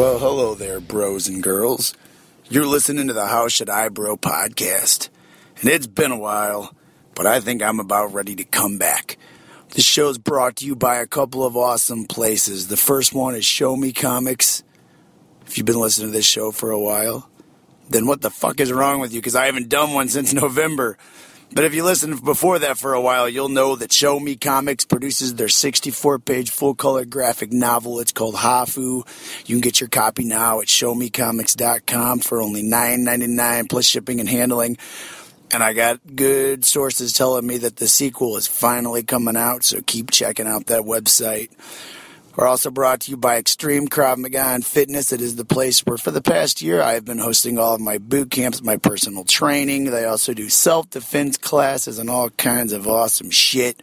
Well, hello there, bros and girls. You're listening to the How Should I Bro podcast. And it's been a while, but I think I'm about ready to come back. This show's brought to you by a couple of awesome places. The first one is Show Me Comics. If you've been listening to this show for a while, then what the fuck is wrong with you? Because I haven't done one since November. But if you listened before that for a while, you'll know that Show Me Comics produces their 64 page full color graphic novel. It's called Hafu. You can get your copy now at showmecomics.com for only $9.99 plus shipping and handling. And I got good sources telling me that the sequel is finally coming out, so keep checking out that website. We're also brought to you by Extreme Krav Maga and Fitness. It is the place where, for the past year, I have been hosting all of my boot camps, my personal training. They also do self defense classes and all kinds of awesome shit.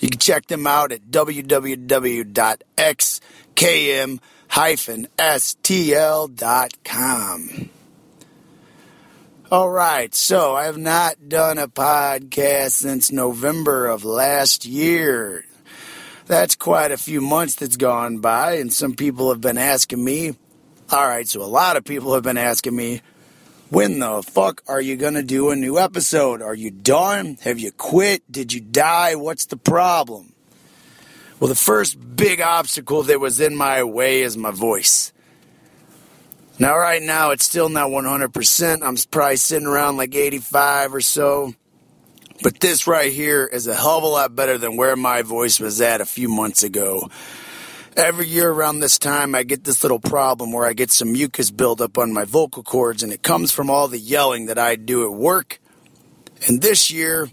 You can check them out at www.xkm-stl.com. All right, so I have not done a podcast since November of last year that's quite a few months that's gone by, and some people have been asking me. All right, so a lot of people have been asking me, when the fuck are you gonna do a new episode? Are you done? Have you quit? Did you die? What's the problem? Well, the first big obstacle that was in my way is my voice. Now, right now, it's still not 100%. I'm probably sitting around like 85 or so. But this right here is a hell of a lot better than where my voice was at a few months ago. Every year around this time, I get this little problem where I get some mucus buildup on my vocal cords, and it comes from all the yelling that I do at work. And this year,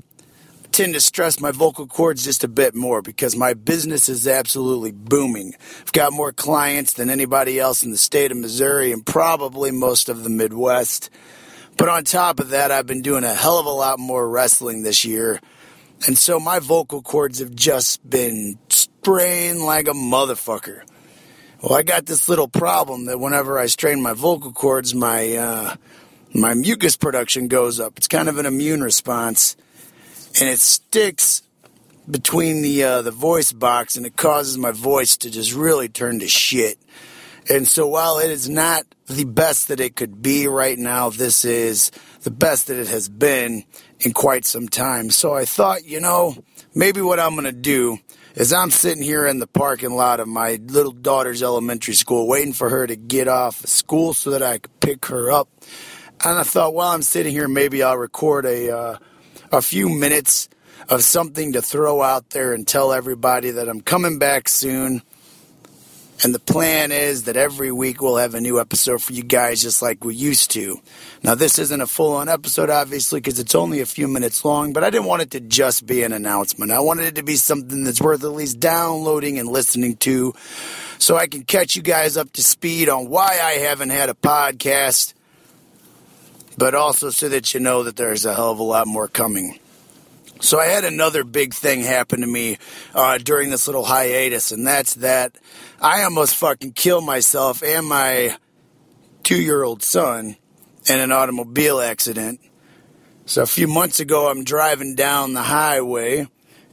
I tend to stress my vocal cords just a bit more because my business is absolutely booming. I've got more clients than anybody else in the state of Missouri and probably most of the Midwest. But on top of that, I've been doing a hell of a lot more wrestling this year. And so my vocal cords have just been spraying like a motherfucker. Well, I got this little problem that whenever I strain my vocal cords, my uh, my mucus production goes up. It's kind of an immune response, and it sticks between the uh, the voice box, and it causes my voice to just really turn to shit. And so while it is not the best that it could be right now, this is the best that it has been in quite some time. So I thought, you know, maybe what I'm going to do is I'm sitting here in the parking lot of my little daughter's elementary school waiting for her to get off of school so that I could pick her up. And I thought while I'm sitting here, maybe I'll record a, uh, a few minutes of something to throw out there and tell everybody that I'm coming back soon and the plan is that every week we'll have a new episode for you guys, just like we used to. Now, this isn't a full on episode, obviously, because it's only a few minutes long, but I didn't want it to just be an announcement. I wanted it to be something that's worth at least downloading and listening to so I can catch you guys up to speed on why I haven't had a podcast, but also so that you know that there's a hell of a lot more coming. So I had another big thing happen to me uh, during this little hiatus, and that's that I almost fucking killed myself and my two-year-old son in an automobile accident. So a few months ago, I'm driving down the highway,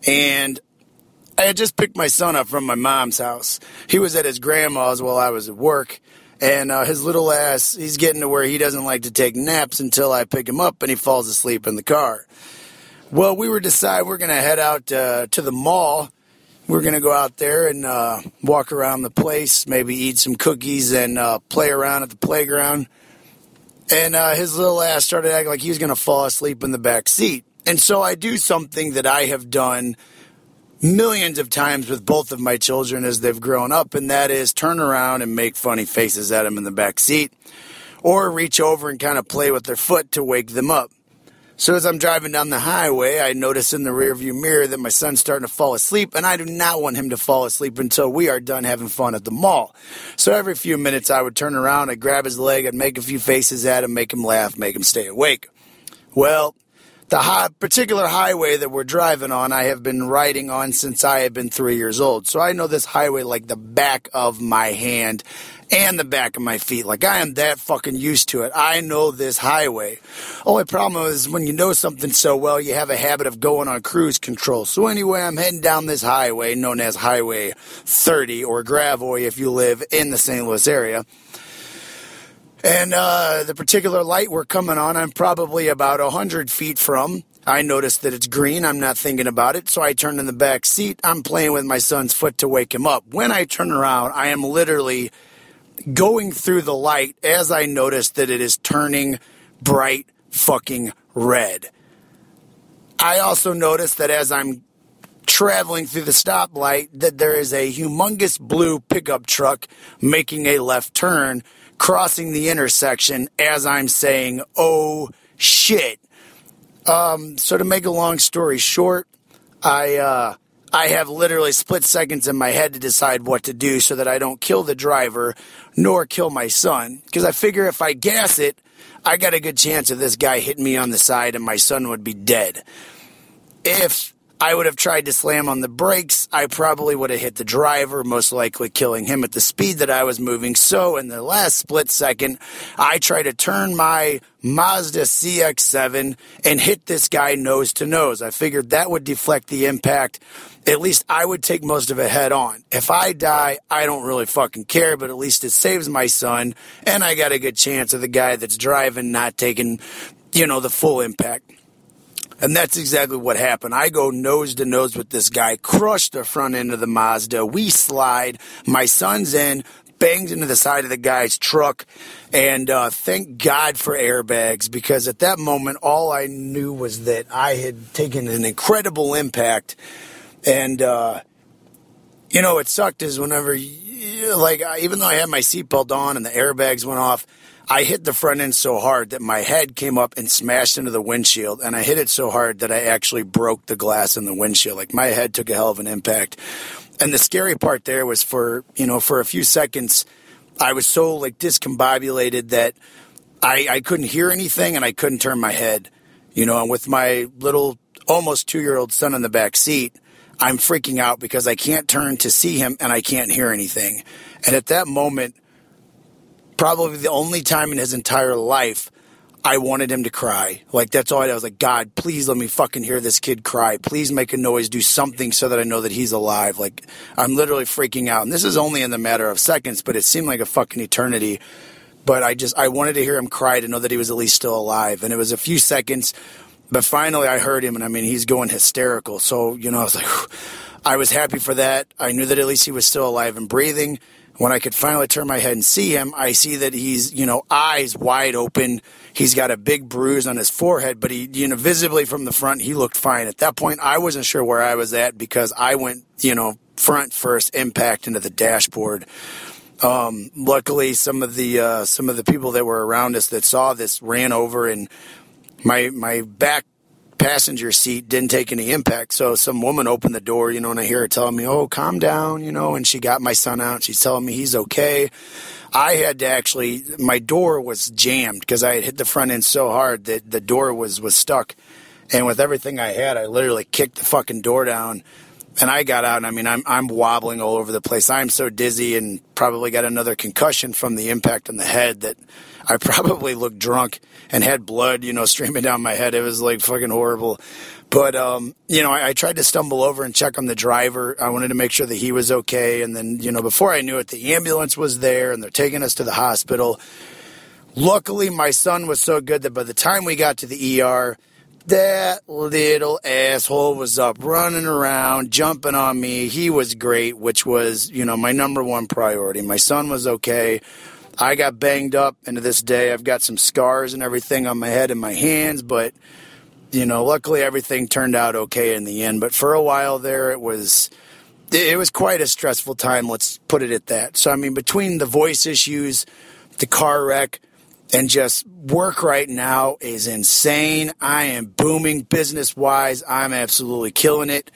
and I had just picked my son up from my mom's house. He was at his grandma's while I was at work. And uh, his little ass, he's getting to where he doesn't like to take naps until I pick him up and he falls asleep in the car. Well, we were deciding we're going to head out uh, to the mall. We're going to go out there and uh, walk around the place, maybe eat some cookies and uh, play around at the playground. And uh, his little ass started acting like he was going to fall asleep in the back seat. And so I do something that I have done millions of times with both of my children as they've grown up, and that is turn around and make funny faces at them in the back seat, or reach over and kind of play with their foot to wake them up. So as I'm driving down the highway, I notice in the rearview mirror that my son's starting to fall asleep, and I do not want him to fall asleep until we are done having fun at the mall. So every few minutes, I would turn around, I'd grab his leg, I'd make a few faces at him, make him laugh, make him stay awake. Well, the high, particular highway that we're driving on, I have been riding on since I have been three years old. So I know this highway like the back of my hand and the back of my feet. Like I am that fucking used to it. I know this highway. Only problem is when you know something so well, you have a habit of going on cruise control. So anyway, I'm heading down this highway known as Highway 30 or Gravois if you live in the St. Louis area. And uh, the particular light we're coming on, I'm probably about 100 feet from. I notice that it's green. I'm not thinking about it. So I turn in the back seat. I'm playing with my son's foot to wake him up. When I turn around, I am literally going through the light as I notice that it is turning bright fucking red. I also notice that as I'm traveling through the stoplight that there is a humongous blue pickup truck making a left turn crossing the intersection as I'm saying, oh shit. Um, so to make a long story short, I, uh, I have literally split seconds in my head to decide what to do so that I don't kill the driver nor kill my son. Because I figure if I gas it, I got a good chance of this guy hitting me on the side and my son would be dead. If I would have tried to slam on the brakes. I probably would have hit the driver, most likely killing him at the speed that I was moving. So, in the last split second, I try to turn my Mazda CX7 and hit this guy nose to nose. I figured that would deflect the impact. At least I would take most of it head on. If I die, I don't really fucking care, but at least it saves my son, and I got a good chance of the guy that's driving not taking, you know, the full impact. And that's exactly what happened. I go nose to nose with this guy, crush the front end of the Mazda. We slide. My son's in, bangs into the side of the guy's truck. And uh, thank God for airbags because at that moment, all I knew was that I had taken an incredible impact. And, uh, you know, it sucked is whenever, like, even though I had my seatbelt on and the airbags went off, I hit the front end so hard that my head came up and smashed into the windshield, and I hit it so hard that I actually broke the glass in the windshield. Like my head took a hell of an impact. And the scary part there was for, you know, for a few seconds, I was so like discombobulated that I, I couldn't hear anything and I couldn't turn my head. You know, and with my little almost two year old son in the back seat, I'm freaking out because I can't turn to see him and I can't hear anything. And at that moment, probably the only time in his entire life I wanted him to cry. Like that's all I, I was like, God, please let me fucking hear this kid cry. Please make a noise, do something so that I know that he's alive. Like I'm literally freaking out. And this is only in the matter of seconds, but it seemed like a fucking eternity. But I just I wanted to hear him cry to know that he was at least still alive. And it was a few seconds, but finally I heard him and I mean he's going hysterical. So, you know, I was like I was happy for that. I knew that at least he was still alive and breathing. When I could finally turn my head and see him, I see that he's, you know, eyes wide open. He's got a big bruise on his forehead, but he, you know, visibly from the front, he looked fine. At that point, I wasn't sure where I was at because I went, you know, front first impact into the dashboard. Um, luckily, some of the uh, some of the people that were around us that saw this ran over, and my my back passenger seat didn't take any impact. So some woman opened the door, you know, and I hear her telling me, "Oh, calm down," you know, and she got my son out. She's telling me he's okay. I had to actually, my door was jammed because I had hit the front end so hard that the door was was stuck. And with everything I had, I literally kicked the fucking door down. And I got out, and I mean, I'm I'm wobbling all over the place. I'm so dizzy, and probably got another concussion from the impact on the head that I probably looked drunk and had blood, you know, streaming down my head. It was like fucking horrible. But, um, you know, I, I, tried to stumble over and check on the driver. I wanted to make sure that he was okay. And then, you know, before I knew it, the ambulance was there and they're taking us to the hospital. Luckily, my son was so good that by the time we got to the ER, that little asshole was up running around, jumping on me. He was great, which was, you know, my number one priority. My son was okay. I got banged up, and to this day, I've got some scars and everything on my head and my hands, but you know, luckily everything turned out okay in the end. But for a while there, it was it was quite a stressful time. Let's put it at that. So I mean, between the voice issues, the car wreck, and just work right now is insane. I am booming business wise. I'm absolutely killing it.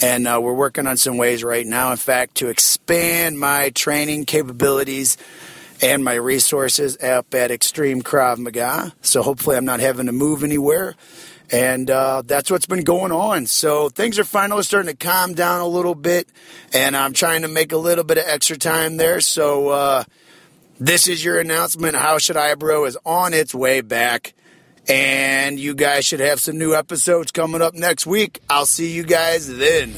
And uh, we're working on some ways right now, in fact, to expand my training capabilities and my resources up at Extreme Krav Maga. So hopefully I'm not having to move anywhere. And uh, that's what's been going on. So things are finally starting to calm down a little bit, and I'm trying to make a little bit of extra time there. So uh, this is your announcement. How Should I Bro is on its way back. And you guys should have some new episodes coming up next week. I'll see you guys then.